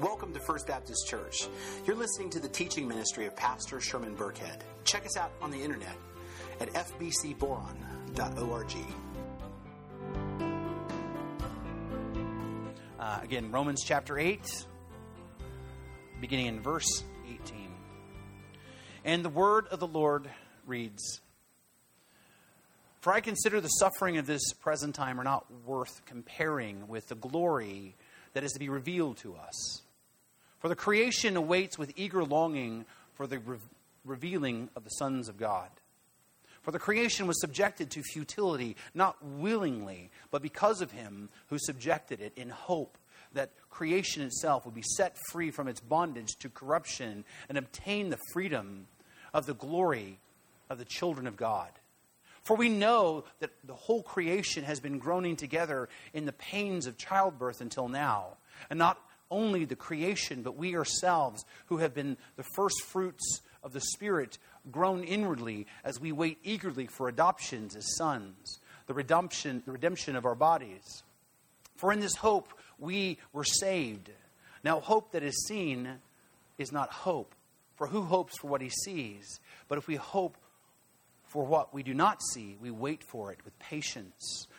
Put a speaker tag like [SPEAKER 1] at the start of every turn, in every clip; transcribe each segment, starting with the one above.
[SPEAKER 1] Welcome to First Baptist Church. You're listening to the teaching ministry of Pastor Sherman Burkhead. Check us out on the internet at fbcboron.org.
[SPEAKER 2] Uh, again, Romans chapter 8, beginning in verse 18. And the word of the Lord reads For I consider the suffering of this present time are not worth comparing with the glory that is to be revealed to us. For the creation awaits with eager longing for the re- revealing of the sons of God. For the creation was subjected to futility, not willingly, but because of him who subjected it in hope that creation itself would be set free from its bondage to corruption and obtain the freedom of the glory of the children of God. For we know that the whole creation has been groaning together in the pains of childbirth until now. And not only the creation, but we ourselves, who have been the first fruits of the Spirit, groan inwardly as we wait eagerly for adoptions as sons, the redemption, the redemption of our bodies. For in this hope we were saved. Now, hope that is seen is not hope. For who hopes for what he sees? But if we hope for what we do not see, we wait for it with patience.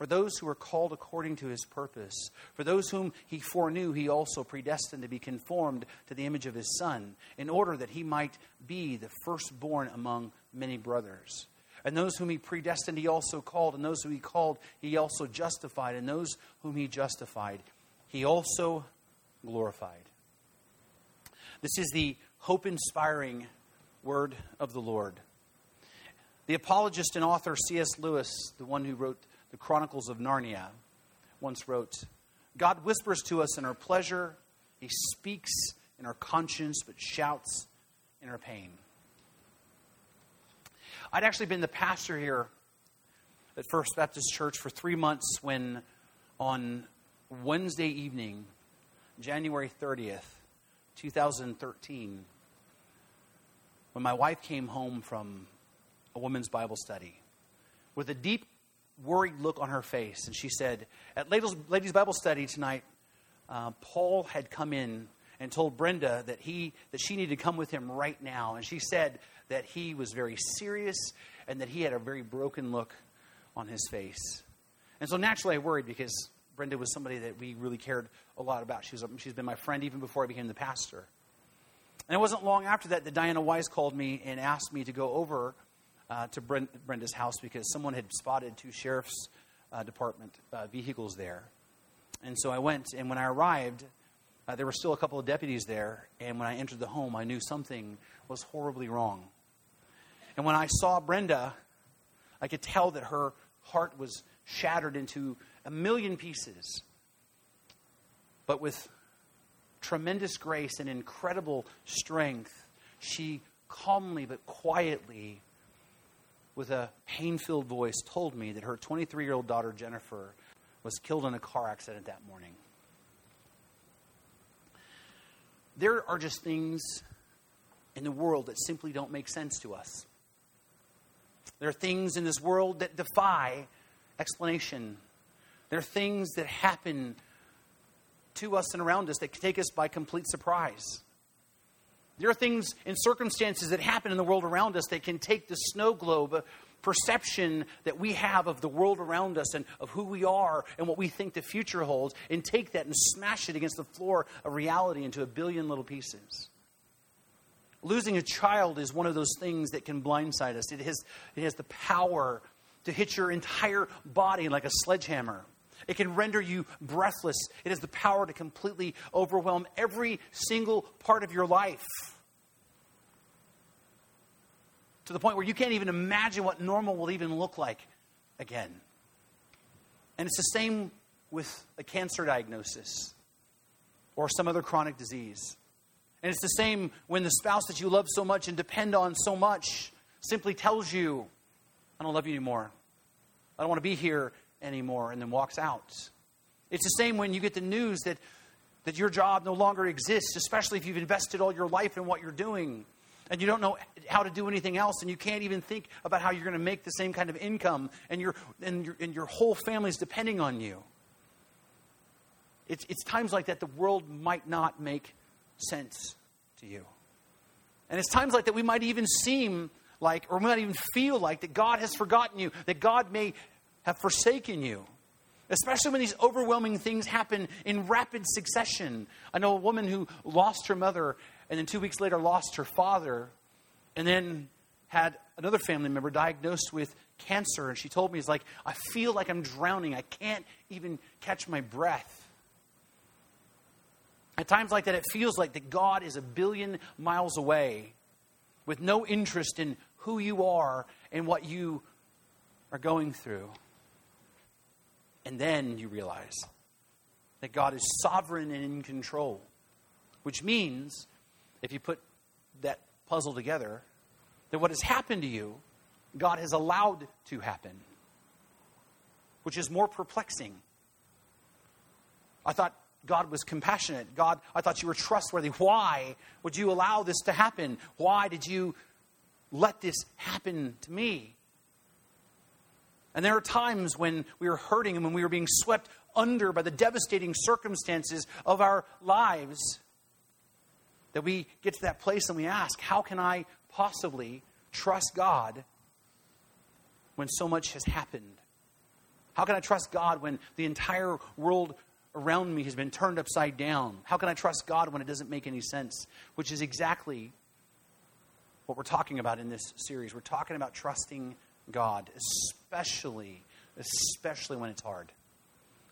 [SPEAKER 2] for those who are called according to his purpose. For those whom he foreknew, he also predestined to be conformed to the image of his Son, in order that he might be the firstborn among many brothers. And those whom he predestined, he also called. And those whom he called, he also justified. And those whom he justified, he also glorified. This is the hope inspiring word of the Lord. The apologist and author C.S. Lewis, the one who wrote the Chronicles of Narnia, once wrote God whispers to us in our pleasure, He speaks in our conscience, but shouts in our pain. I'd actually been the pastor here at First Baptist Church for three months when, on Wednesday evening, January 30th, 2013, when my wife came home from a women's Bible study with a deep, worried look on her face. And she said, At ladies', Bible study tonight, uh, Paul had come in and told Brenda that, he, that she needed to come with him right now. And she said that he was very serious and that he had a very broken look on his face. And so naturally I worried because Brenda was somebody that we really cared a lot about. She was, she's been my friend even before I became the pastor. And it wasn't long after that that Diana Wise called me and asked me to go over uh, to Brenda's house because someone had spotted two sheriff's uh, department uh, vehicles there. And so I went, and when I arrived, uh, there were still a couple of deputies there. And when I entered the home, I knew something was horribly wrong. And when I saw Brenda, I could tell that her heart was shattered into a million pieces. But with tremendous grace and incredible strength, she calmly but quietly with a pain filled voice, told me that her 23 year old daughter, Jennifer, was killed in a car accident that morning. There are just things in the world that simply don't make sense to us. There are things in this world that defy explanation. There are things that happen to us and around us that take us by complete surprise. There are things and circumstances that happen in the world around us that can take the snow globe perception that we have of the world around us and of who we are and what we think the future holds and take that and smash it against the floor of reality into a billion little pieces. Losing a child is one of those things that can blindside us. It has, it has the power to hit your entire body like a sledgehammer. It can render you breathless. It has the power to completely overwhelm every single part of your life. To the point where you can't even imagine what normal will even look like again. And it's the same with a cancer diagnosis or some other chronic disease. And it's the same when the spouse that you love so much and depend on so much simply tells you, I don't love you anymore. I don't want to be here anymore, and then walks out. It's the same when you get the news that, that your job no longer exists, especially if you've invested all your life in what you're doing and you don't know how to do anything else, and you can't even think about how you're going to make the same kind of income, and, your and, your, and your whole family's depending on you. It's, it's times like that the world might not make sense to you. And it's times like that we might even seem like, or we might even feel like that God has forgotten you, that God may have forsaken you. Especially when these overwhelming things happen in rapid succession. I know a woman who lost her mother and then two weeks later lost her father and then had another family member diagnosed with cancer. And she told me, "It's like, I feel like I'm drowning. I can't even catch my breath. At times like that, it feels like that God is a billion miles away with no interest in who you are and what you are going through. And then you realize that God is sovereign and in control, which means, if you put that puzzle together, that what has happened to you, God has allowed to happen, which is more perplexing. I thought God was compassionate. God, I thought you were trustworthy. Why would you allow this to happen? Why did you let this happen to me? And there are times when we are hurting and when we are being swept under by the devastating circumstances of our lives that we get to that place and we ask, How can I possibly trust God when so much has happened? How can I trust God when the entire world around me has been turned upside down. How can I trust God when it doesn't make any sense? Which is exactly what we're talking about in this series. We're talking about trusting God, especially especially especially when it's hard.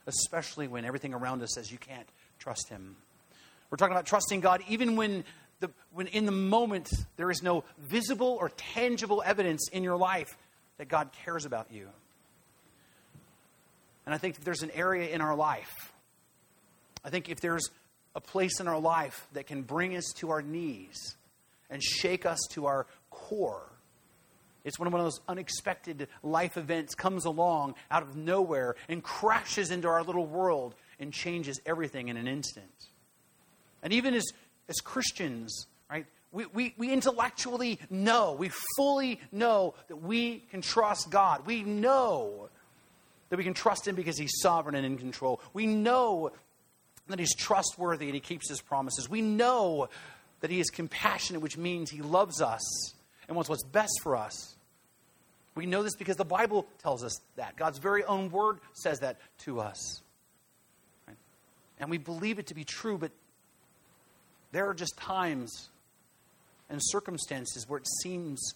[SPEAKER 2] Especially when everything around us says you can't trust him. We're talking about trusting God even when the, when in the moment there is no visible or tangible evidence in your life that God cares about you. And I think that there's an area in our life I think if there's a place in our life that can bring us to our knees and shake us to our core, it's when one of those unexpected life events comes along out of nowhere and crashes into our little world and changes everything in an instant. And even as, as Christians, right, we, we, we intellectually know, we fully know that we can trust God. We know that we can trust Him because He's sovereign and in control. We know that he's trustworthy and he keeps his promises. We know that he is compassionate, which means he loves us and wants what's best for us. We know this because the Bible tells us that. God's very own word says that to us. Right? And we believe it to be true, but there are just times and circumstances where it seems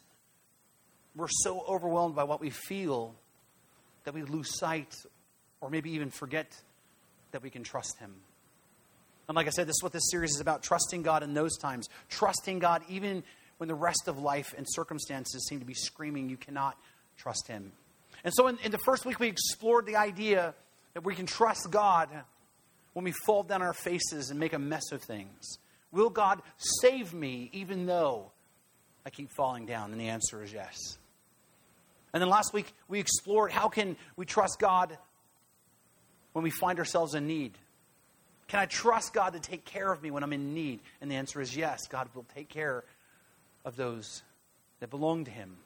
[SPEAKER 2] we're so overwhelmed by what we feel that we lose sight or maybe even forget that we can trust him. And like I said, this is what this series is about trusting God in those times, trusting God even when the rest of life and circumstances seem to be screaming, you cannot trust Him. And so in, in the first week, we explored the idea that we can trust God when we fall down our faces and make a mess of things. Will God save me even though I keep falling down? And the answer is yes. And then last week, we explored how can we trust God when we find ourselves in need. Can I trust God to take care of me when I'm in need? And the answer is yes. God will take care of those that belong to Him.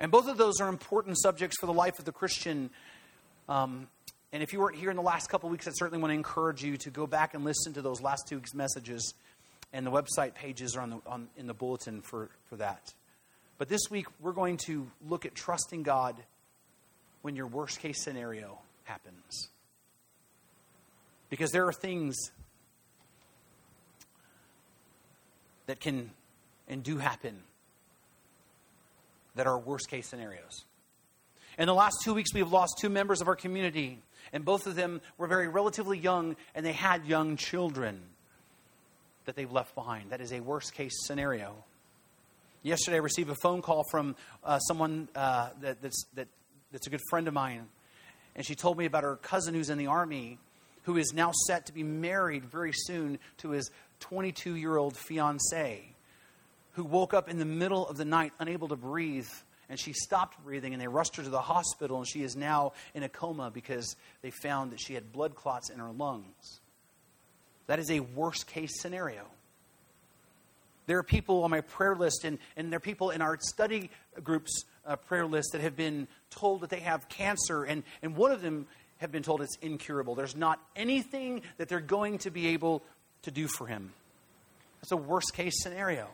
[SPEAKER 2] And both of those are important subjects for the life of the Christian. Um, and if you weren't here in the last couple weeks, I certainly want to encourage you to go back and listen to those last two weeks' messages. And the website pages are on the, on, in the bulletin for, for that. But this week, we're going to look at trusting God when your worst case scenario happens. Because there are things that can and do happen that are worst case scenarios. In the last two weeks, we have lost two members of our community, and both of them were very relatively young, and they had young children that they've left behind. That is a worst case scenario. Yesterday, I received a phone call from uh, someone uh, that, that's, that, that's a good friend of mine, and she told me about her cousin who's in the army who is now set to be married very soon to his 22 year old fiance who woke up in the middle of the night unable to breathe and she stopped breathing and they rushed her to the hospital and she is now in a coma because they found that she had blood clots in her lungs. That is a worst case scenario. There are people on my prayer list, and, and there are people in our study groups uh, prayer list that have been told that they have cancer, and, and one of them have been told it's incurable. There's not anything that they're going to be able to do for him. That's a worst case scenario.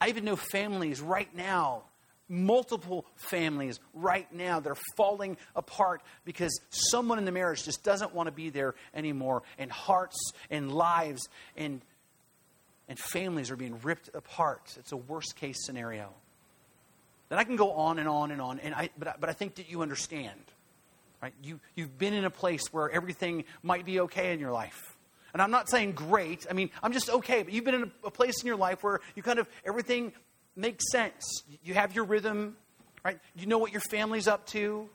[SPEAKER 2] I even know families right now, multiple families right now, that are falling apart because someone in the marriage just doesn't want to be there anymore, and hearts and lives and, and families are being ripped apart. It's a worst case scenario. Then I can go on and on and on, and I, but, I, but I think that you understand. Right? You, you've been in a place where everything might be okay in your life. And I'm not saying great. I mean, I'm just okay. But you've been in a, a place in your life where you kind of, everything makes sense. You have your rhythm, right? You know what your family's up to.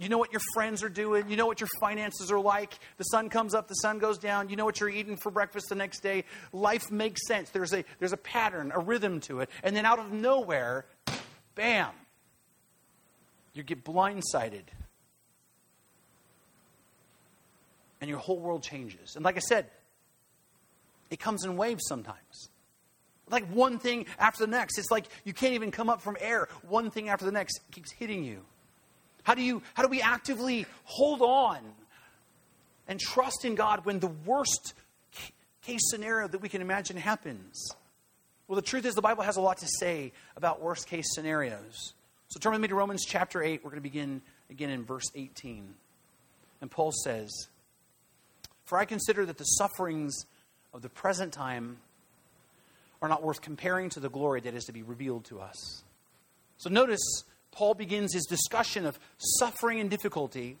[SPEAKER 2] You know what your friends are doing. You know what your finances are like. The sun comes up, the sun goes down. You know what you're eating for breakfast the next day. Life makes sense. There's a, there's a pattern, a rhythm to it. And then out of nowhere, bam, you get blindsided and your whole world changes. And like I said, it comes in waves sometimes. Like one thing after the next. It's like you can't even come up from air. One thing after the next keeps hitting you. How do you how do we actively hold on and trust in God when the worst case scenario that we can imagine happens? Well, the truth is the Bible has a lot to say about worst case scenarios. So turn with me to Romans chapter 8. We're going to begin again in verse 18. And Paul says, for I consider that the sufferings of the present time are not worth comparing to the glory that is to be revealed to us. So notice Paul begins his discussion of suffering and difficulty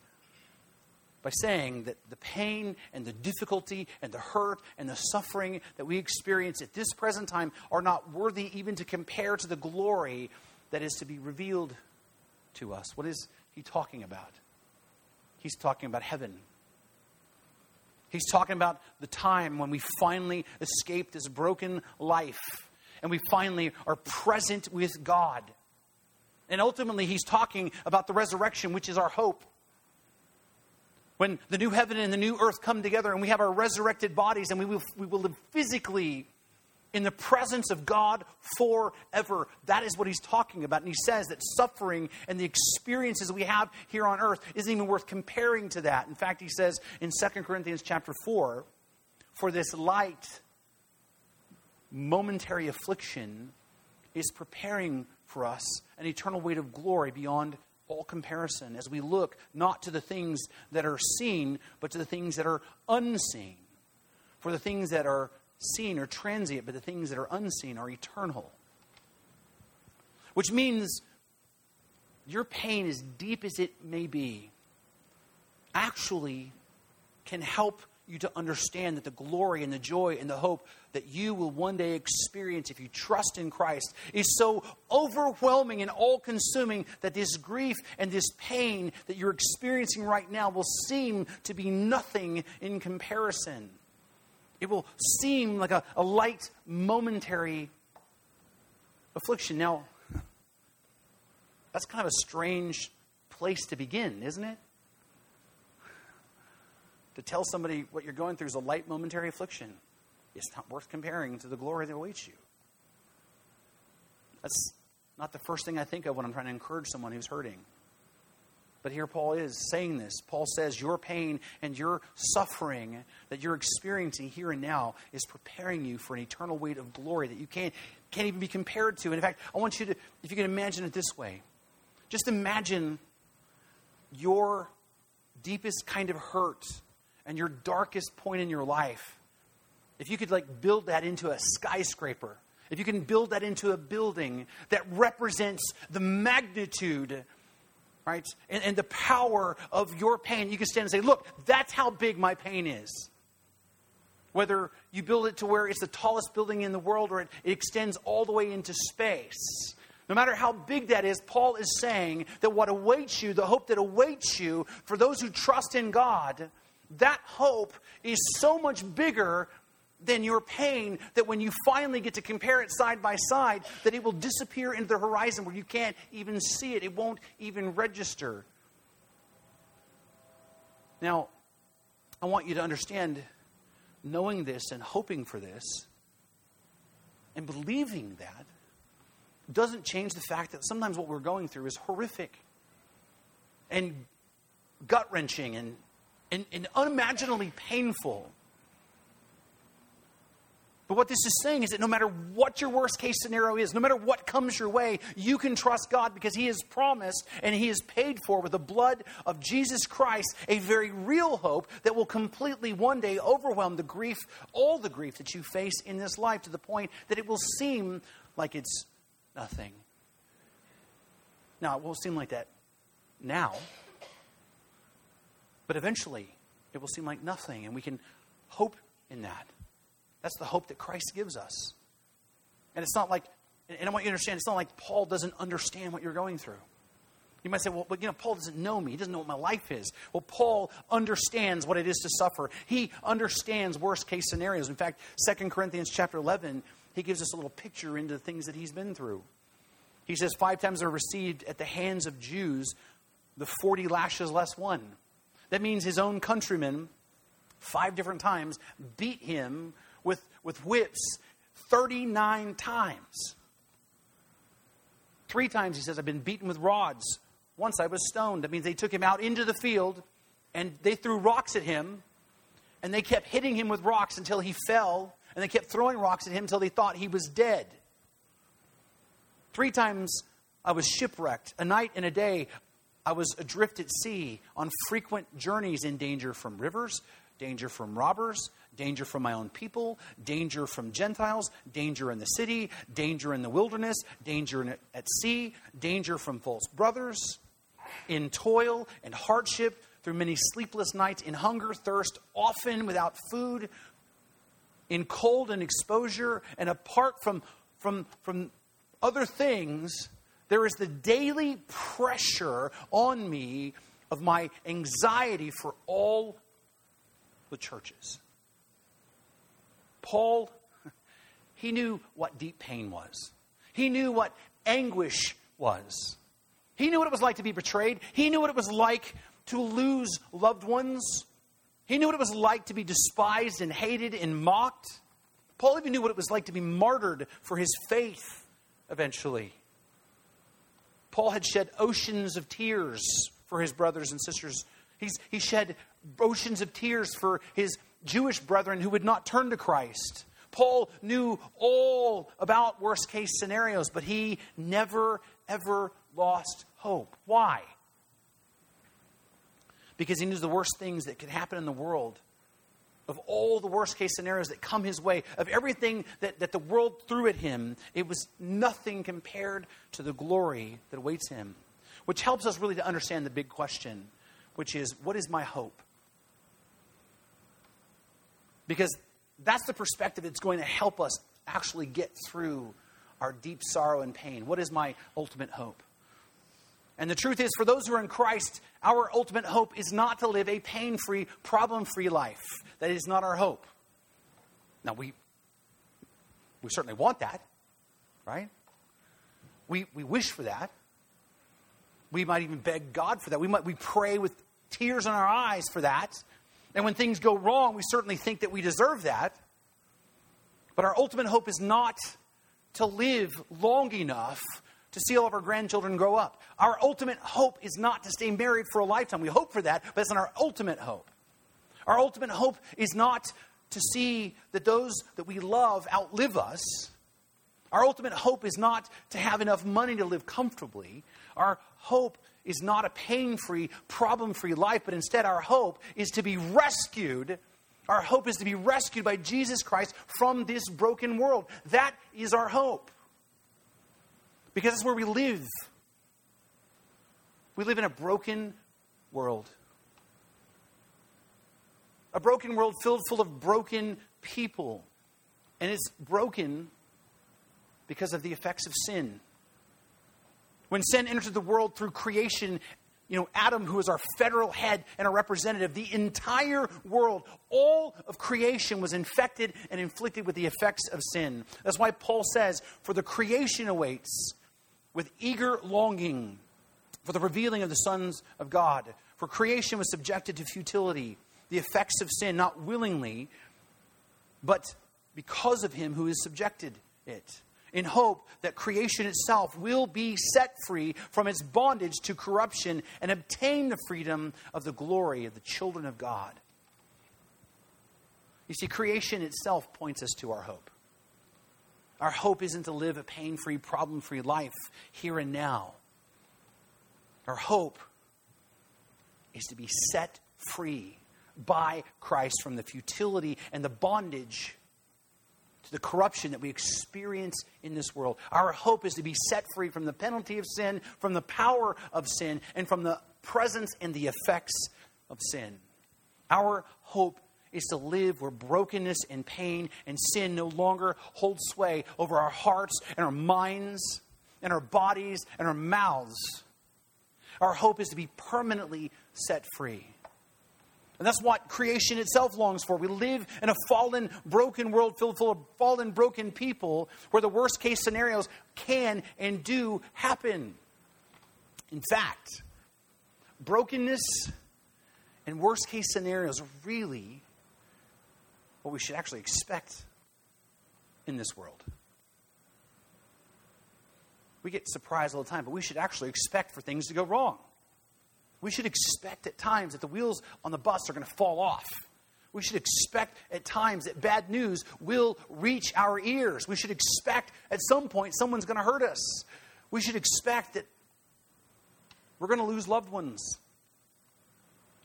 [SPEAKER 2] by saying that the pain and the difficulty and the hurt and the suffering that we experience at this present time are not worthy even to compare to the glory that is to be revealed to us. What is he talking about? He's talking about heaven. He's talking about the time when we finally escape this broken life and we finally are present with God. And ultimately, he's talking about the resurrection, which is our hope. When the new heaven and the new earth come together and we have our resurrected bodies and we will, we will live physically in the presence of God forever. That is what he's talking about. And he says that suffering and the experiences we have here on earth isn't even worth comparing to that. In fact, he says in 2 Corinthians chapter 4, for this light momentary affliction is preparing for us an eternal weight of glory beyond all comparison as we look not to the things that are seen, but to the things that are unseen. For the things that are seen are transient, but the things that are unseen are eternal. Which means your pain, as deep as it may be, actually can help you to understand that the glory and the joy and the hope that you will one day experience if you trust in Christ is so overwhelming and all consuming that this grief and this pain that you're experiencing right now will seem to be nothing in comparison. It will seem like a, a light, momentary affliction. Now, that's kind of a strange place to begin, isn't it? To tell somebody what you're going through is a light, momentary affliction. It's not worth comparing to the glory that awaits you. That's not the first thing I think of when I'm trying to encourage someone who's hurting. But here Paul is saying this. Paul says your pain and your suffering that you're experiencing here and now is preparing you for an eternal weight of glory that you can't, can't even be compared to. And in fact, I want you to, if you can imagine it this way, just imagine your deepest kind of hurt and your darkest point in your life. If you could like build that into a skyscraper, if you can build that into a building that represents the magnitude right? And, and the power of your pain. You can stand and say, look, that's how big my pain is. Whether you build it to where it's the tallest building in the world or it, it extends all the way into space. No matter how big that is, Paul is saying that what awaits you, the hope that awaits you for those who trust in God, that hope is so much bigger than your pain that when you finally get to compare it side by side, that it will disappear into the horizon where you can't even see it. It won't even register. Now, I want you to understand knowing this and hoping for this and believing that doesn't change the fact that sometimes what we're going through is horrific and gut wrenching and, and, and unimaginably painful. But what this is saying is that no matter what your worst case scenario is, no matter what comes your way, you can trust God because He has promised and He has paid for with the blood of Jesus Christ a very real hope that will completely one day overwhelm the grief, all the grief that you face in this life to the point that it will seem like it's nothing. Now, it won't seem like that now, but eventually it will seem like nothing, and we can hope in that. That's the hope that Christ gives us. And it's not like, and I want you to understand, it's not like Paul doesn't understand what you're going through. You might say, well, but you know, Paul doesn't know me. He doesn't know what my life is. Well, Paul understands what it is to suffer. He understands worst case scenarios. In fact, 2 Corinthians chapter 11, he gives us a little picture into the things that he's been through. He says, Five times are received at the hands of Jews the 40 lashes less one. That means his own countrymen, five different times, beat him with, whips 39 times. Three times he says, I've been beaten with rods. Once I was stoned. That means they took him out into the field and they threw rocks at him and they kept hitting him with rocks until he fell and they kept throwing rocks at him until they thought he was dead. Three times I was shipwrecked. A night and a day I was adrift at sea on frequent journeys in danger from rivers, danger from robbers, danger from my own people, danger from Gentiles, danger in the city, danger in the wilderness, danger at sea, danger from false brothers, in toil and hardship, through many sleepless nights, in hunger, thirst, often without food, in cold and exposure, and apart from, from, from other things, there is the daily pressure on me of my anxiety for all the churches. Paul, he knew what deep pain was, he knew what anguish was. He knew what it was like to be betrayed, he knew what it was like to lose loved ones. He knew what it was like to be despised and hated and mocked. Paul even knew what it was like to be martyred for his faith eventually. Paul had shed oceans of tears for his brothers and sisters. He's, he shed oceans of tears for his Jewish brethren who would not turn to Christ. Paul knew all about worst case scenarios, but he never, ever lost hope. Why? Because he knew the worst things that could happen in the world, of all the worst case scenarios that come his way, of everything that, that the world threw at him, it was nothing compared to the glory that awaits him. Which helps us really to understand the big question, which is what is my hope? Because that's the perspective that's going to help us actually get through our deep sorrow and pain. What is my ultimate hope? And the truth is, for those who are in Christ, our ultimate hope is not to live a pain free, problem free life. That is not our hope. Now, we, we certainly want that, right? We, we wish for that. We might even beg God for that. We might we pray with tears in our eyes for that. And when things go wrong, we certainly think that we deserve that. But our ultimate hope is not to live long enough to see all of our grandchildren grow up. Our ultimate hope is not to stay married for a lifetime. We hope for that, but it's not our ultimate hope. Our ultimate hope is not to see that those that we love outlive us. Our ultimate hope is not to have enough money to live comfortably. Our hope is not a pain free, problem free life, but instead our hope is to be rescued. Our hope is to be rescued by Jesus Christ from this broken world. That is our hope. Because that's where we live. We live in a broken world. A broken world filled full of broken people. And it's broken because of the effects of sin. When sin entered the world through creation, you know, Adam, who is our federal head and a representative, the entire world, all of creation was infected and inflicted with the effects of sin. That's why Paul says, For the creation awaits with eager longing for the revealing of the sons of God. For creation was subjected to futility, the effects of sin, not willingly, but because of him who has subjected it in hope that creation itself will be set free from its bondage to corruption and obtain the freedom of the glory of the children of God. You see, creation itself points us to our hope. Our hope isn't to live a pain free, problem free life here and now. Our hope is to be set free by Christ from the futility and the bondage to the corruption that we experience in this world. Our hope is to be set free from the penalty of sin, from the power of sin, and from the presence and the effects of sin. Our hope is to live where brokenness and pain and sin no longer hold sway over our hearts and our minds and our bodies and our mouths. Our hope is to be permanently set free. And that's what creation itself longs for. We live in a fallen, broken world filled full of fallen, broken people where the worst case scenarios can and do happen. In fact, brokenness and worst case scenarios are really what we should actually expect in this world. We get surprised all the time, but we should actually expect for things to go wrong. We should expect at times that the wheels on the bus are going to fall off. We should expect at times that bad news will reach our ears. We should expect at some point someone's going to hurt us. We should expect that we're going to lose loved ones.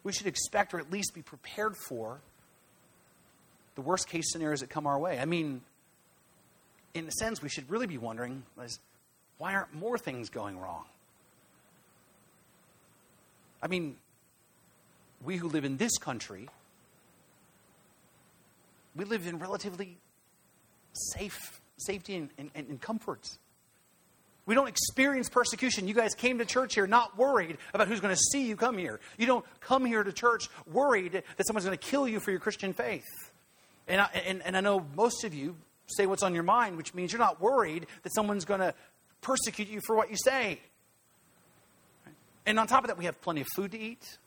[SPEAKER 2] We should expect or at least be prepared for the worst case scenarios that come our way. I mean, in a sense, we should really be wondering why aren't more things going wrong? I mean, we who live in this country, we live in relatively safe safety and, and, and comfort. We don't experience persecution. You guys came to church here not worried about who's going to see you come here. You don't come here to church worried that someone's going to kill you for your Christian faith. And I, and, and I know most of you say what's on your mind, which means you're not worried that someone's going to persecute you for what you say. And on top of that, we have plenty of food to eat.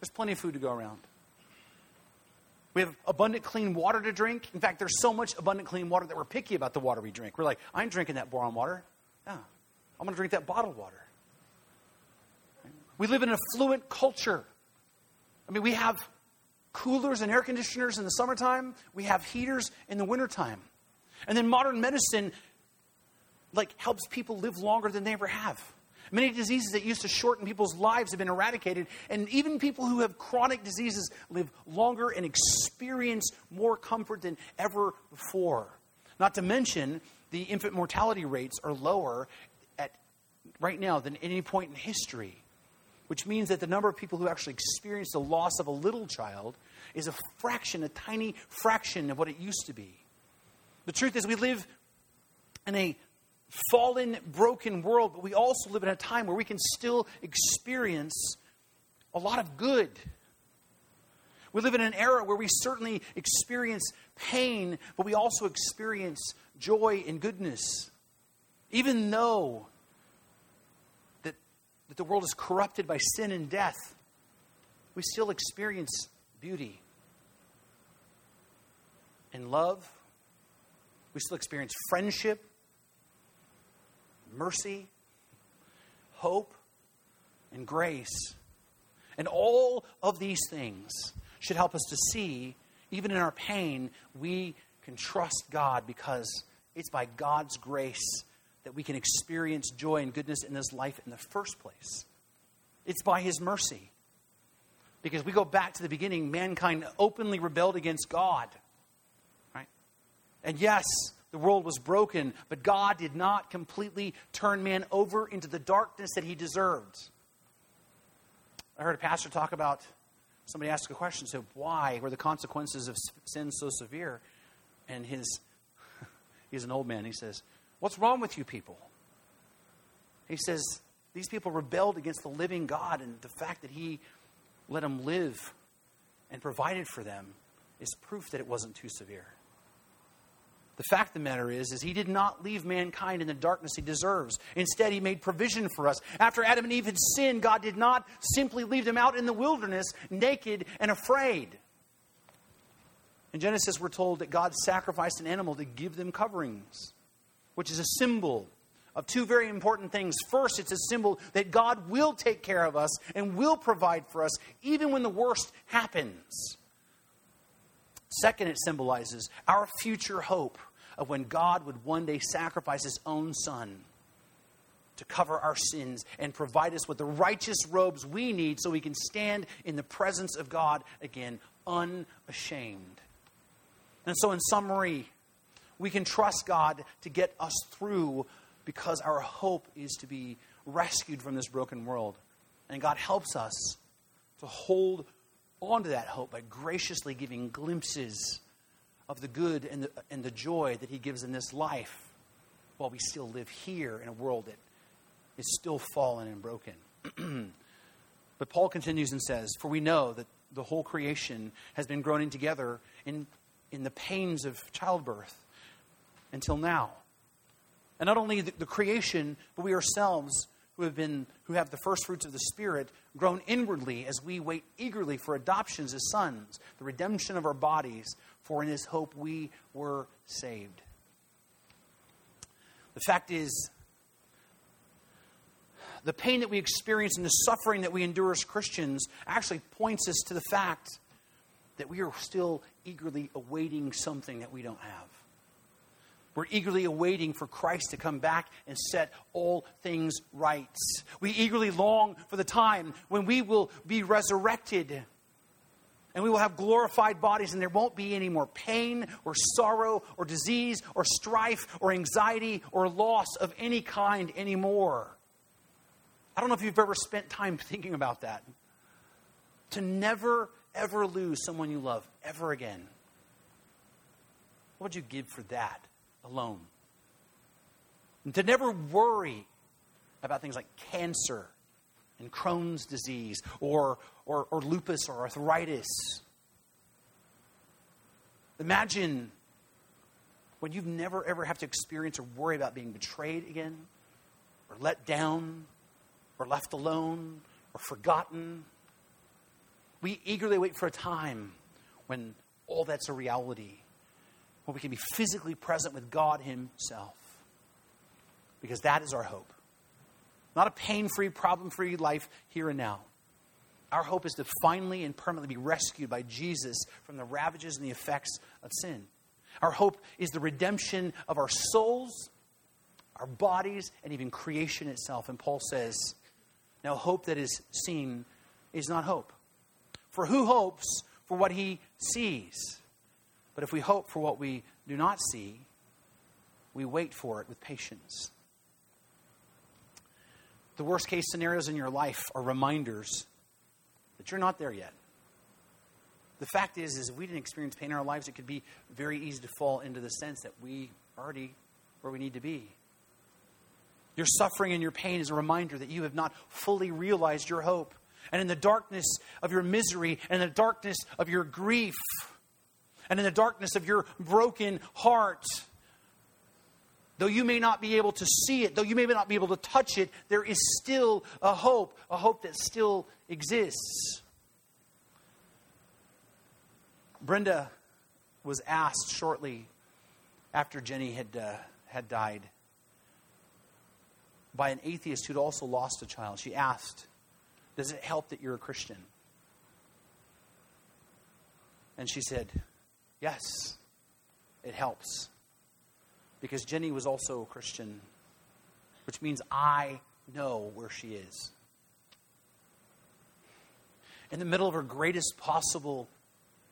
[SPEAKER 2] There's plenty of food to go around. We have abundant clean water to drink. In fact, there's so much abundant clean water that we're picky about the water we drink. We're like, I ain't drinking that boron water. Yeah, I'm going to drink that bottled water. We live in an affluent culture. I mean, we have coolers and air conditioners in the summertime. We have heaters in the wintertime. And then modern medicine like helps people live longer than they ever have. Many diseases that used to shorten people's lives have been eradicated, and even people who have chronic diseases live longer and experience more comfort than ever before. Not to mention, the infant mortality rates are lower at right now than any point in history, which means that the number of people who actually experience the loss of a little child is a fraction, a tiny fraction of what it used to be. The truth is, we live in a fallen, broken world, but we also live in a time where we can still experience a lot of good. We live in an era where we certainly experience pain, but we also experience joy and goodness. Even though that, that the world is corrupted by sin and death, we still experience beauty and love. We still experience friendship mercy, hope, and grace. And all of these things should help us to see, even in our pain, we can trust God because it's by God's grace that we can experience joy and goodness in this life in the first place. It's by His mercy. Because we go back to the beginning, mankind openly rebelled against God. Right? And yes, the world was broken, but God did not completely turn man over into the darkness that he deserved. I heard a pastor talk about somebody asked a question, so why were the consequences of sin so severe? And his he's an old man, he says, What's wrong with you people? He says, These people rebelled against the living God, and the fact that He let them live and provided for them is proof that it wasn't too severe. The fact of the matter is, is he did not leave mankind in the darkness he deserves. Instead, he made provision for us. After Adam and Eve had sinned, God did not simply leave them out in the wilderness, naked and afraid. In Genesis, we're told that God sacrificed an animal to give them coverings, which is a symbol of two very important things. First, it's a symbol that God will take care of us and will provide for us even when the worst happens. Second, it symbolizes our future hope of when God would one day sacrifice his own son to cover our sins and provide us with the righteous robes we need so we can stand in the presence of God again, unashamed. And so, in summary, we can trust God to get us through because our hope is to be rescued from this broken world. And God helps us to hold on to that hope by graciously giving glimpses of the good and the, and the joy that He gives in this life while we still live here in a world that is still fallen and broken. but Paul continues and says, For we know that the whole creation has been groaning together in, in the pains of childbirth until now. And not only the, the creation, but we ourselves who have been who have the first fruits of the spirit groan inwardly as we wait eagerly for adoptions as sons the redemption of our bodies for in his hope we were saved. The fact is the pain that we experience and the suffering that we endure as christians actually points us to the fact that we are still eagerly awaiting something that we don't have we're eagerly awaiting for Christ to come back and set all things right. We eagerly long for the time when we will be resurrected and we will have glorified bodies, and there won't be any more pain or sorrow or disease or strife or anxiety or loss of any kind anymore. I don't know if you've ever spent time thinking about that. To never, ever lose someone you love ever again. What would you give for that? Alone. And to never worry about things like cancer and Crohn's disease or, or, or lupus or arthritis. Imagine when you've never ever have to experience or worry about being betrayed again, or let down, or left alone, or forgotten. We eagerly wait for a time when all that's a reality where we can be physically present with God Himself. Because that is our hope. Not a pain free, problem free life here and now. Our hope is to finally and permanently be rescued by Jesus from the ravages and the effects of sin. Our hope is the redemption of our souls, our bodies, and even creation itself. And Paul says, Now, hope that is seen is not hope. For who hopes for what he sees? But if we hope for what we do not see, we wait for it with patience. The worst case scenarios in your life are reminders that you're not there yet. The fact is, is if we didn't experience pain in our lives, it could be very easy to fall into the sense that we already where we need to be. Your suffering and your pain is a reminder that you have not fully realized your hope. And in the darkness of your misery and the darkness of your grief, and in the darkness of your broken heart. Though you may not be able to see it, though you may not be able to touch it, there is still a hope, a hope that still exists. Brenda was asked shortly after Jenny had, uh, had died by an atheist who'd also lost a child. She asked, Does it help that you're a Christian? And she said, Yes, it helps. Because Jenny was also a Christian, which means I know where she is. In the middle of her greatest possible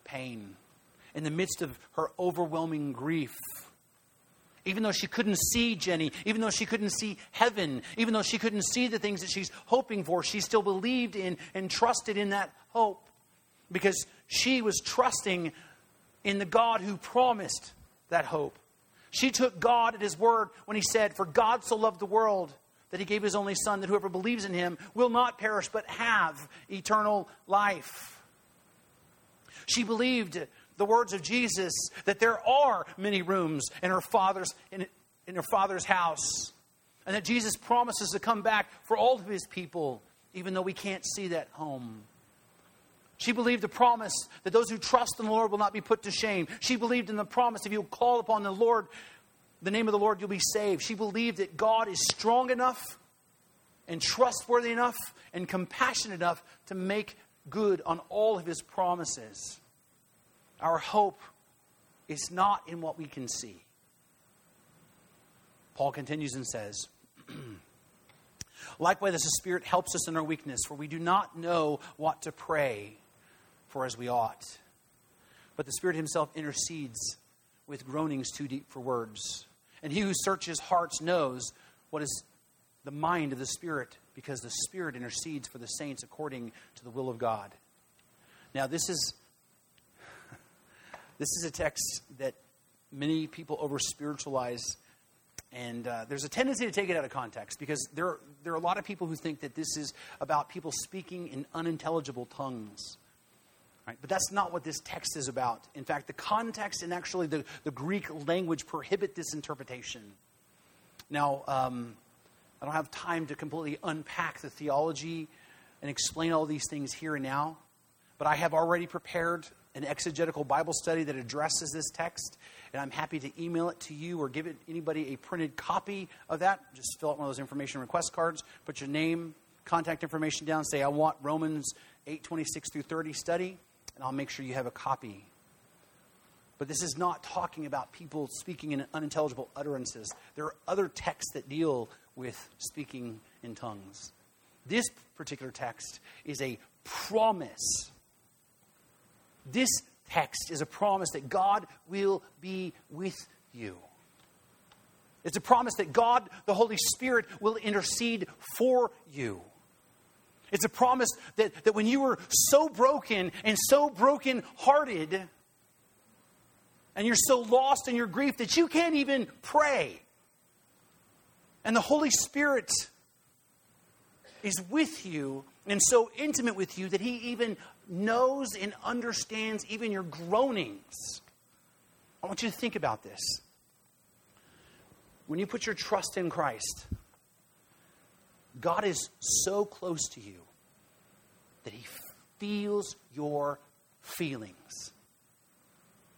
[SPEAKER 2] pain, in the midst of her overwhelming grief, even though she couldn't see Jenny, even though she couldn't see heaven, even though she couldn't see the things that she's hoping for, she still believed in and trusted in that hope because she was trusting in the God who promised that hope. She took God at His word when He said, For God so loved the world that he gave his only Son, that whoever believes in him will not perish but have eternal life. She believed the words of Jesus that there are many rooms in her father's, in, in her father's house, and that Jesus promises to come back for all of his people, even though we can't see that home. She believed the promise that those who trust in the Lord will not be put to shame. She believed in the promise if you call upon the Lord, the name of the Lord, you'll be saved. She believed that God is strong enough and trustworthy enough and compassionate enough to make good on all of his promises. Our hope is not in what we can see. Paul continues and says, Likewise, the Spirit helps us in our weakness, for we do not know what to pray for as we ought. But the Spirit Himself intercedes with groanings too deep for words. And He who searches hearts knows what is the mind of the Spirit, because the Spirit intercedes for the saints according to the will of God. Now, this is this is a text that many people over spiritualize, and uh, there's a tendency to take it out of context because there, there are a lot of people who think that this is about people speaking in unintelligible tongues. Right? But that's not what this text is about. In fact, the context and actually the, the Greek language prohibit this interpretation. Now, um, I don't have time to completely unpack the theology and explain all these things here and now, but I have already prepared an exegetical Bible study that addresses this text, and I'm happy to email it to you or give it anybody a printed copy of that. Just fill out one of those information request cards, put your name, contact information down, say I want Romans 8:26 through 30 study, and I'll make sure you have a copy. But this is not talking about people speaking in unintelligible utterances. There are other texts that deal with speaking in tongues. This particular text is a promise this text is a promise that God will be with you. It's a promise that God, the Holy Spirit, will intercede for you. It's a promise that, that when you were so broken and so broken hearted, and you're so lost in your grief that you can't even pray, and the Holy Spirit is with you and so intimate with you that He even knows and understands even your groanings. I want you to think about this. When you put your trust in Christ, God is so close to you that He feels your feelings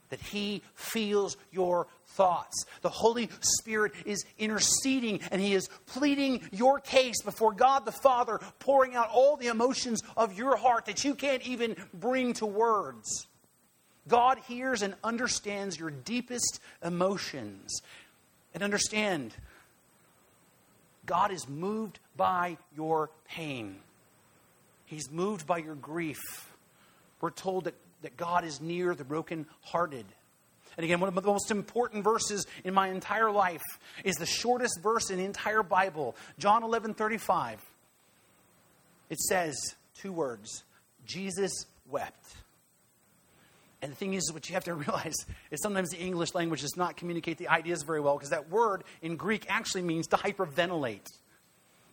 [SPEAKER 2] that He feels your thoughts. The Holy Spirit is interceding and He is pleading your case before God the Father, pouring out all the emotions of your heart that you can't even bring to words. God hears and understands your deepest emotions. And understand, God is moved by your pain. He's moved by your grief. We're told that that God is near the brokenhearted. And again, one of the most important verses in my entire life is the shortest verse in the entire Bible, John 11 35. It says two words Jesus wept. And the thing is, what you have to realize is sometimes the English language does not communicate the ideas very well because that word in Greek actually means to hyperventilate.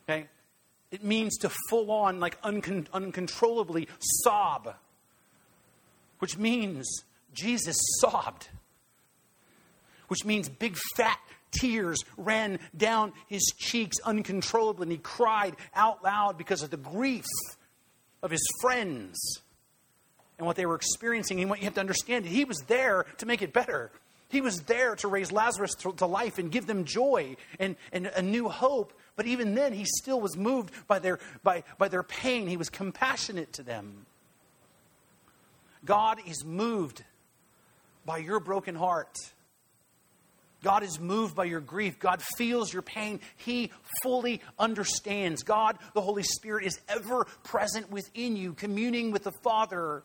[SPEAKER 2] Okay? It means to full on, like uncon- uncontrollably sob which means Jesus sobbed, which means big fat tears ran down his cheeks uncontrollably, and he cried out loud because of the grief of his friends and what they were experiencing. And what you have to understand, he was there to make it better. He was there to raise Lazarus to, to, life and give them joy and, and a new hope. But even then, he still was moved by their, by, by their pain. He was compassionate to them. God is moved by your broken heart. God is moved by your grief. God feels your pain. He fully understands. God, the Holy Spirit, is ever present within you, communing with the Father,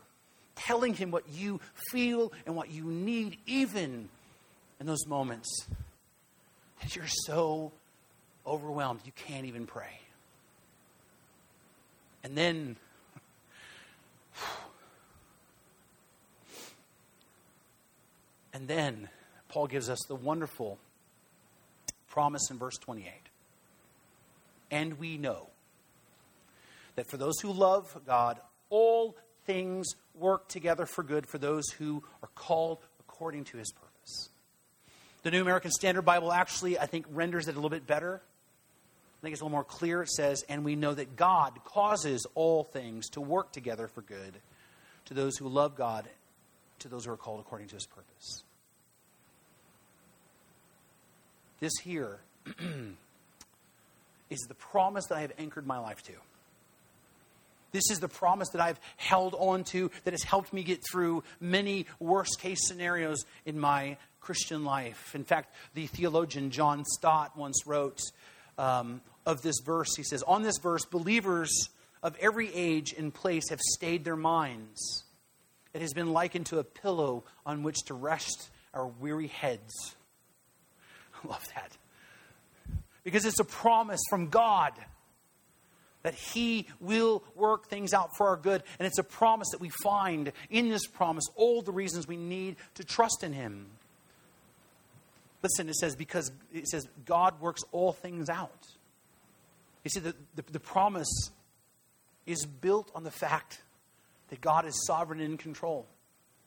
[SPEAKER 2] telling Him what you feel and what you need, even in those moments that you're so overwhelmed you can't even pray. And then And then Paul gives us the wonderful promise in verse 28. And we know that for those who love God, all things work together for good for those who are called according to his purpose. The New American Standard Bible actually, I think, renders it a little bit better. I think it's a little more clear. It says, And we know that God causes all things to work together for good to those who love God, to those who are called according to his purpose. This here is the promise that I have anchored my life to. This is the promise that I've held on to that has helped me get through many worst case scenarios in my Christian life. In fact, the theologian John Stott once wrote um, of this verse, he says, On this verse, believers of every age and place have stayed their minds. It has been likened to a pillow on which to rest our weary heads. I love that. Because it's a promise from God that He will work things out for our good. And it's a promise that we find in this promise all the reasons we need to trust in Him. Listen, it says, because it says God works all things out. You see, the, the, the promise is built on the fact that God is sovereign and in control.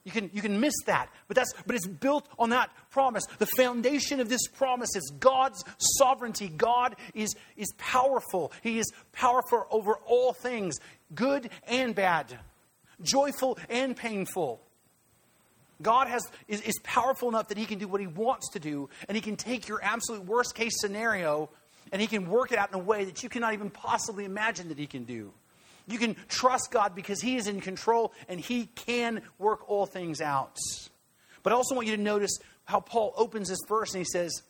[SPEAKER 2] You can, you can miss that, but, that's, but it's built on that promise. The foundation of this promise is God's sovereignty. God is, is powerful. He is powerful over all things, good and bad, joyful and painful. God has, is, is powerful enough that He can do what He wants to do, and He can take your absolute worst case scenario and He can work it out in a way that you cannot even possibly imagine that He can do. You can trust God because He is in control and He can work all things out. But I also want you to notice how Paul opens this verse and he says,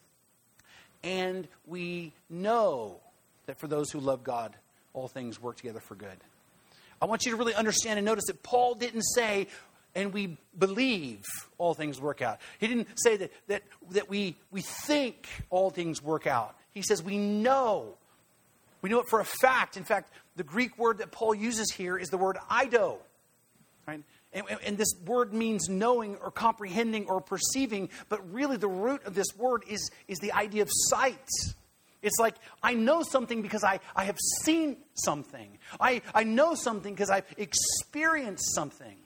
[SPEAKER 2] And we know that for those who love God, all things work together for good. I want you to really understand and notice that Paul didn't say, and we believe all things work out. He didn't say that, that, that we, we think all things work out. He says we know. We know it for a fact. In fact, the Greek word that Paul uses here is the word ido. Right? And, and, this word means knowing or comprehending or perceiving, but really the root of this word is, is the idea of sight. It's like, I know something because I, I have seen something. I, I know something because I've experienced something.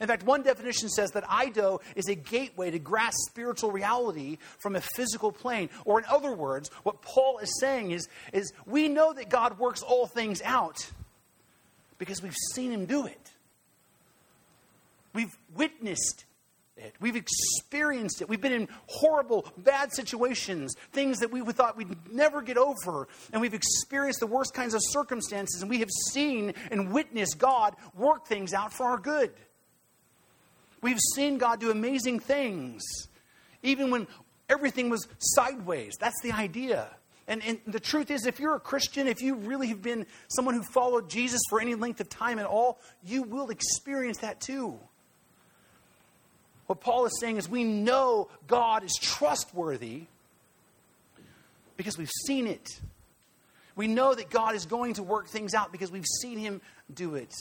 [SPEAKER 2] In fact, one definition says that Ido is a gateway to grasp spiritual reality from a physical plane. Or, in other words, what Paul is saying is, is we know that God works all things out because we've seen him do it. We've witnessed it. We've experienced it. We've been in horrible, bad situations, things that we thought we'd never get over. And we've experienced the worst kinds of circumstances. And we have seen and witnessed God work things out for our good. We've seen God do amazing things, even when everything was sideways. That's the idea. And, and, the truth is, if you're a Christian, if you really have been someone who followed Jesus for any length of time at all, you will experience that too. What Paul is saying is, we know God is trustworthy because we've seen it. We know that God is going to work things out because we've seen Him do it.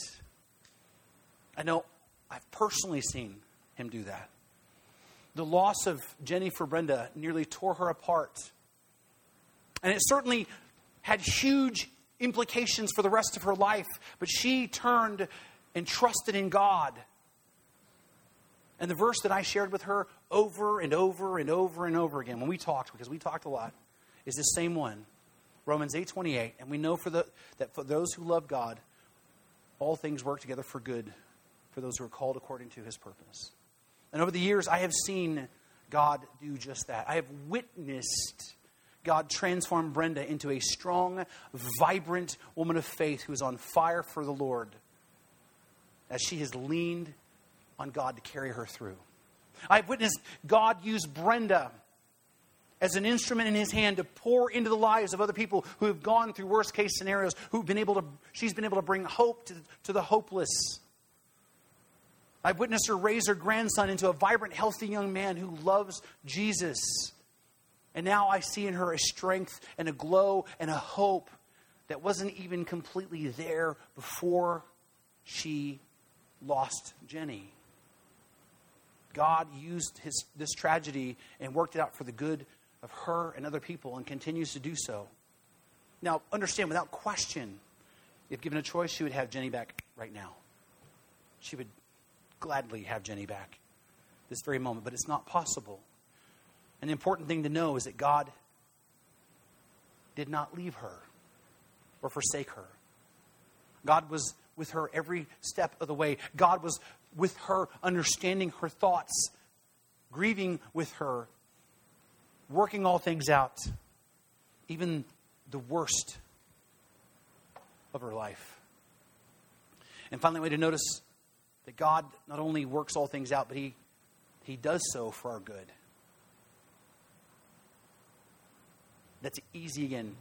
[SPEAKER 2] I know I've personally seen him do that. The loss of Jenny for Brenda nearly tore her apart. And it certainly had huge implications for the rest of her life, but she turned and trusted in God. And the verse that I shared with her over and over and over and over again when we talked, because we talked a lot, is the same one. Romans 8:28, and we know for the, that for those who love God, all things work together for good for those who are called according to his purpose. And over the years, I have seen God do just that. I have witnessed God transform Brenda into a strong, vibrant woman of faith who is on fire for the Lord as she has leaned on God to carry her through. I've witnessed God use Brenda as an instrument in his hand to pour into the lives of other people who have gone through worst case scenarios, who've been able to, she's been able to bring hope to, to the hopeless. I've witnessed her raise her grandson into a vibrant, healthy young man who loves Jesus. And now I see in her a strength and a glow and a hope that wasn't even completely there before she lost Jenny. God used his, this tragedy and worked it out for the good of her and other people and continues to do so. Now, understand, without question, if given a choice, she would have Jenny back right now. She would gladly have Jenny back this very moment, but it's not possible. An important thing to know is that God did not leave her or forsake her. God was with her every step of the way. God was with her, understanding her thoughts, grieving with her, working all things out, even the worst of her life. And finally, we to notice that God not only works all things out, but He, he does so for our good. That's easy again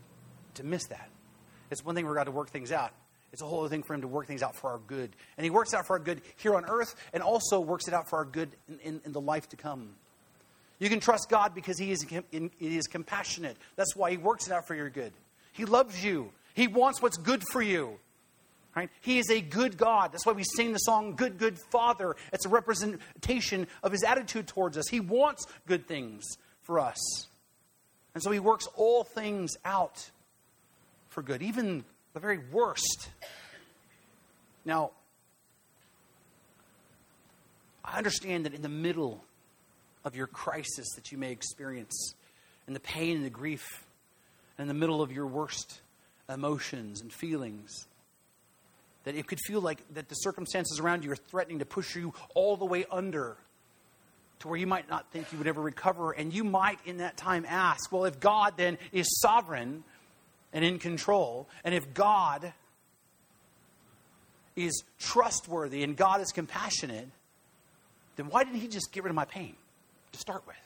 [SPEAKER 2] to miss that. It's one thing for God to work things out. It's a whole other thing for him to work things out for our good. And he works out for our good here on earth and also works it out for our good in, in, in the life to come. You can trust God because he is, he is compassionate. That's why he works it out for your good. He loves you. He wants what's good for you. Right? He is a good God. That's why we sing the song Good, Good Father. It's a representation of his attitude towards us. He wants good things for us. And so he works all things out for good, even the very worst. Now, I understand that in the middle of your crisis that you may experience, and the pain and the grief, and in the middle of your worst emotions and feelings, that it could feel like that the circumstances around you are threatening to push you all the way under to where you might not think you would ever recover. And you might in that time ask, well, if God then is sovereign, and in control, and if God is trustworthy and God is compassionate, then why didn't He just get rid of my pain to start with?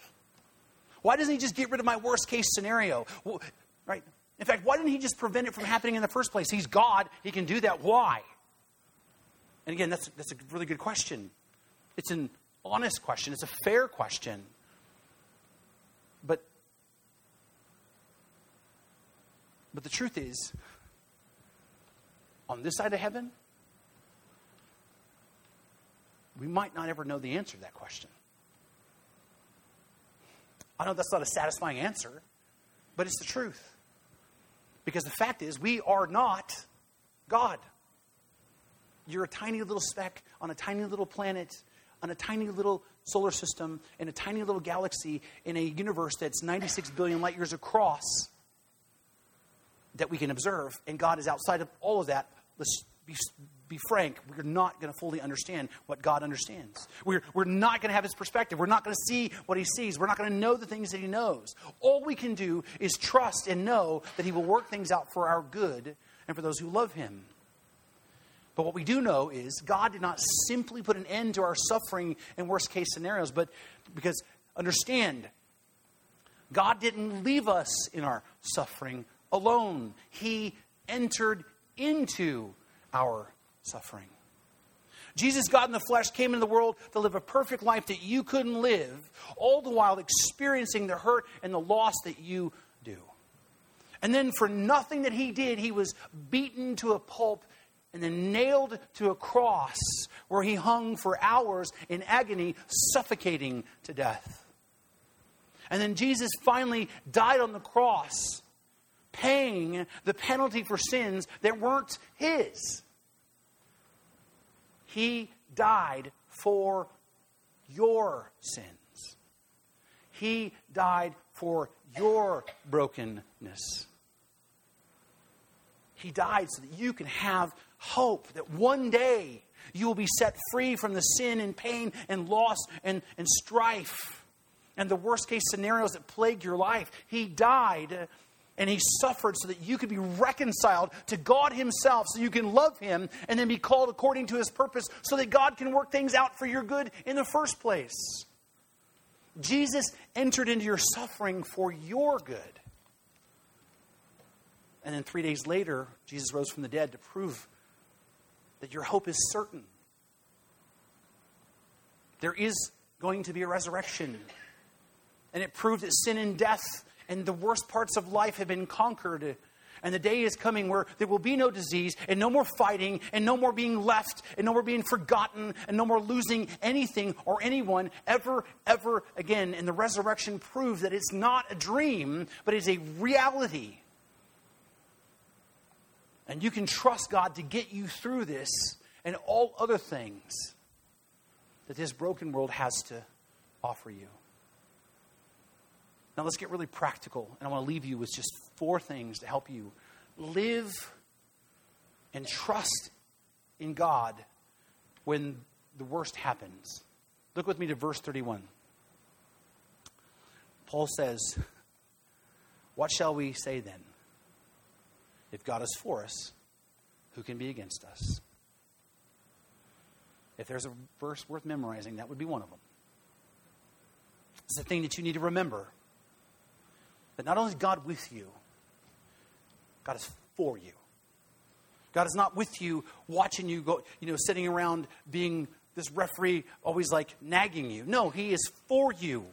[SPEAKER 2] Why doesn't He just get rid of my worst case scenario? Well, right? In fact, why didn't He just prevent it from happening in the first place? He's God, He can do that. Why? And again, that's, that's a really good question. It's an honest question, it's a fair question. But But the truth is, on this side of heaven, we might not ever know the answer to that question. I know that's not a satisfying answer, but it's the truth. Because the fact is, we are not God. You're a tiny little speck on a tiny little planet, on a tiny little solar system, in a tiny little galaxy, in a universe that's 96 billion light years across that we can observe, and God is outside of all of that. Let's be, be frank, we're not going to fully understand what God understands. We're, we're not going to have his perspective. We're not going to see what he sees. We're not going to know the things that he knows. All we can do is trust and know that he will work things out for our good and for those who love him. But what we do know is God did not simply put an end to our suffering in worst case scenarios, but because, understand, God didn't leave us in our suffering alone. He entered into our suffering. Jesus, God in the flesh, came into the world to live a perfect life that you couldn't live, all the while experiencing the hurt and the loss that you do. And then, for nothing that he did, he was beaten to a pulp and then nailed to a cross where he hung for hours in agony, suffocating to death. And then Jesus finally died on the cross paying the penalty for sins that weren't his. He died for your sins. He died for your brokenness. He died so that you can have hope that one day you will be set free from the sin and pain and loss and, and strife and the worst case scenarios that plague your life. He died and he suffered so that you could be reconciled to God himself, so you can love him and then be called according to his purpose, so that God can work things out for your good in the first place. Jesus entered into your suffering for your good. And then three days later, Jesus rose from the dead to prove that your hope is certain. There is going to be a resurrection. And it proved that sin and death and the worst parts of life have been conquered. And the day is coming where there will be no disease and no more fighting and no more being left and no more being forgotten and no more losing anything or anyone ever, ever again. And the resurrection proves that it's not a dream, but it's a reality. And you can trust God to get you through this and all other things that this broken world has to offer you. Now, let's get really practical, and I want to leave you with just four things to help you live and trust in God when the worst happens. Look with me to verse 31. Paul says, What shall we say then? If God is for us, who can be against us? If there's a verse worth memorizing, that would be one of them. It's the thing that you need to remember that not only is God with you, God is for you. God is not with you, watching you go, you know, sitting around being this referee, always like nagging you. No, He is for you.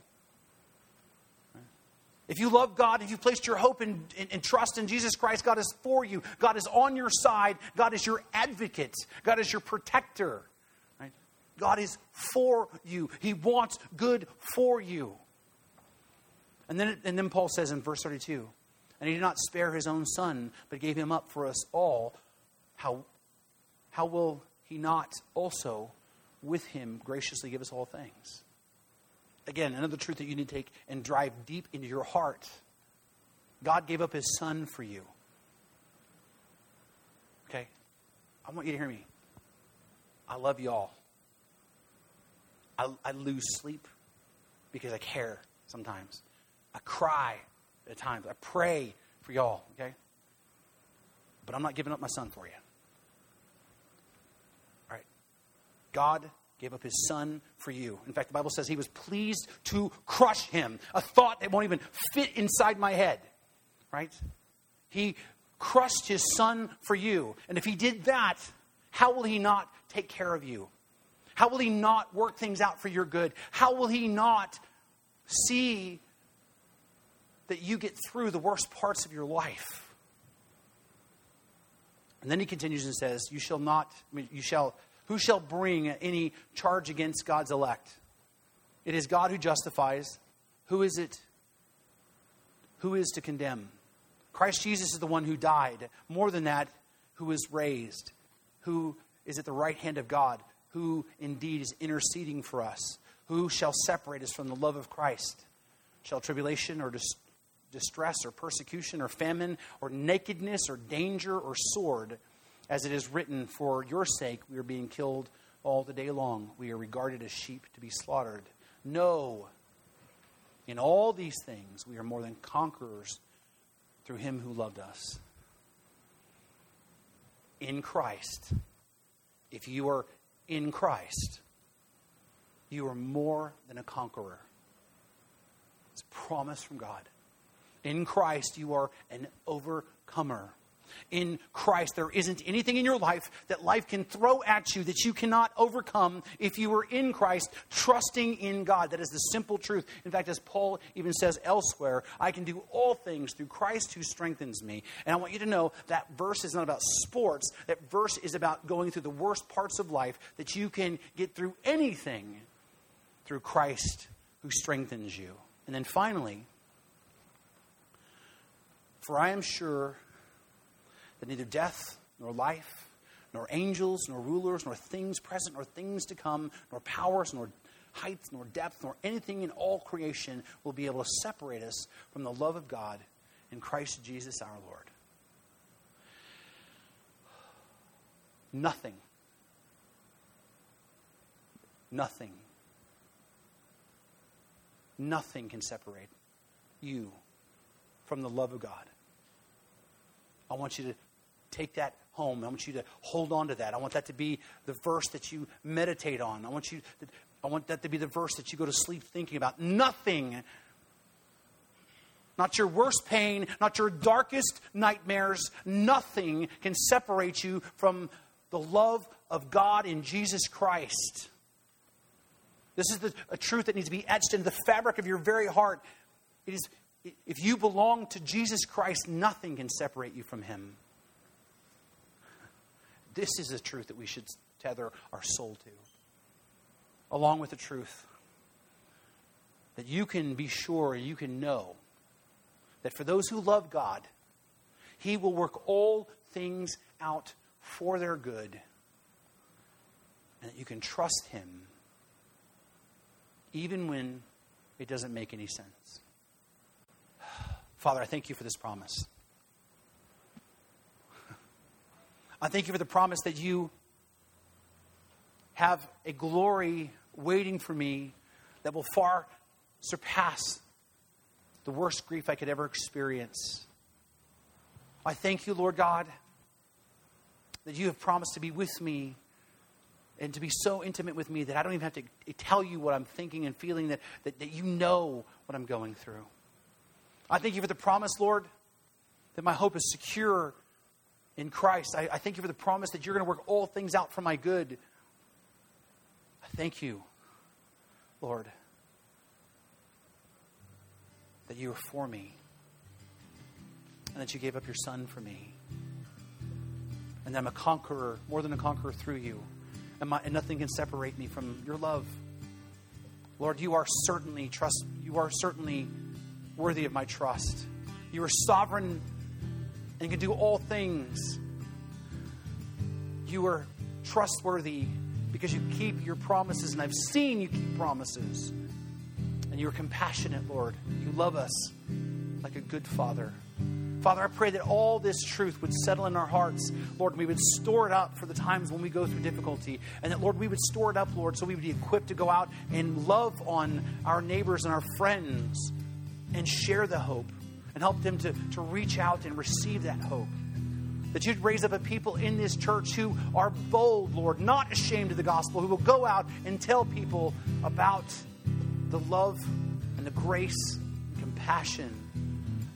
[SPEAKER 2] If you love God, if you placed your hope and, trust in Jesus Christ, God is for you. God is on your side. God is your advocate. God is your protector. Right? God is for you. He wants good for you. And then, and then Paul says in verse 32 And he did not spare his own son, but gave him up for us all. How, how will he not also with him graciously give us all things? Again, another truth that you need to take and drive deep into your heart. God gave up his son for you. Okay? I want you to hear me. I love y'all. I, I lose sleep because I care sometimes. I cry at times. I pray for y'all, okay? But I'm not giving up my son for you. All right. God gave up his son for you. In fact, the Bible says he was pleased to crush him. A thought that won't even fit inside my head, right? He crushed his son for you. And if he did that, how will he not take care of you? How will he not work things out for your good? How will he not see that you get through the worst parts of your life? And then he continues and says, You shall not, you shall who shall bring any charge against God's elect? It is God who justifies. Who is it? Who is to condemn? Christ Jesus is the one who died. More than that, who is raised, who is at the right hand of God, who indeed is interceding for us. Who shall separate us from the love of Christ? Shall tribulation or dis- distress or persecution or famine or nakedness or danger or sword? As it is written, For your sake we are being killed all the day long. We are regarded as sheep to be slaughtered. No, in all these things we are more than conquerors through him who loved us. In Christ, if you are in Christ, you are more than a conqueror. It's a promise from God. In Christ, you are an overcomer in Christ. There isn't anything in your life that life can throw at you that you cannot overcome if you are in Christ, trusting in God. That is the simple truth. In fact, as Paul even says elsewhere, I can do all things through Christ who strengthens me. And I want you to know that verse is not about sports, that verse is about going through the worst parts of life, that you can get through anything through Christ who strengthens you. And then finally, for I am sure that neither death nor life, nor angels, nor rulers, nor things present, nor things to come, nor powers, nor height, nor depth, nor anything in all creation will be able to separate us from the love of God in Christ Jesus our Lord. Nothing. Nothing. Nothing can separate you from the love of God. I want you to take that home. I want you to hold on to that. I want that to be the verse that you meditate on. I want you to, I want that to be the verse that you go to sleep thinking about. Nothing not your worst pain, not your darkest nightmares, nothing can separate you from the love of God in Jesus Christ. This is the, a truth that needs to be etched into the fabric of your very heart. It is, if you belong to Jesus Christ, nothing can separate you from Him. This is the truth that we should tether our soul to, along with the truth that you can be sure, you can know that for those who love God, He will work all things out for their good, and that you can trust Him even when it doesn't make any sense. Father, I thank you for this promise. I thank you for the promise that you have a glory waiting for me that will far surpass the worst grief I could ever experience. I thank you, Lord God, that you have promised to be with me and to be so intimate with me that I don't even have to tell you what I'm thinking and feeling, that, that, that you know what I'm going through. I thank you for the promise, Lord, that my hope is secure in Christ. I, I thank you for the promise that you're going to work all things out for my good. I thank you, Lord, that you are for me and that you gave up your son for me. And that I'm a conqueror, more than a conqueror through you and, my, and nothing can separate me from your love. Lord, you are certainly trust. You are certainly worthy of my trust. You are sovereign and can do all things. You are trustworthy because you keep your promises, and I've seen you keep promises. And you're compassionate, Lord. You love us like a good father. Father, I pray that all this truth would settle in our hearts, Lord, we would store it up for the times when we go through difficulty. And that, Lord, we would store it up, Lord, so we would be equipped to go out and love on our neighbors and our friends and share the hope and help them to, to reach out and receive that hope. That you'd raise up a people in this church who are bold, Lord, not ashamed of the gospel, who will go out and tell people about the love and the grace and compassion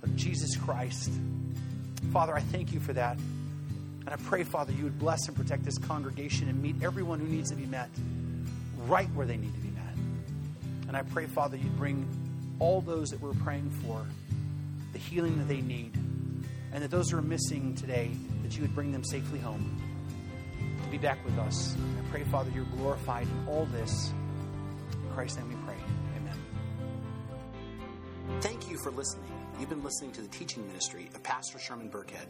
[SPEAKER 2] of Jesus Christ. Father, I thank you for that. And I pray, Father, you would bless and protect this congregation and meet everyone who needs to be met right where they need to be met. And I pray, Father, you'd bring all those that we're praying for the healing that they need. And that those who are missing today, that you would bring them safely home to be back with us. I pray, Father, you're glorified in all this. In Christ's name we pray. Amen.
[SPEAKER 1] Thank you for listening. You've been listening to the teaching ministry of Pastor Sherman Burkhead.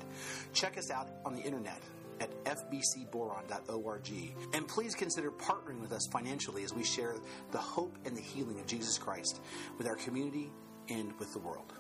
[SPEAKER 1] Check us out on the internet at fbcboron.org. And please consider partnering with us financially as we share the hope and the healing of Jesus Christ with our community and with the world.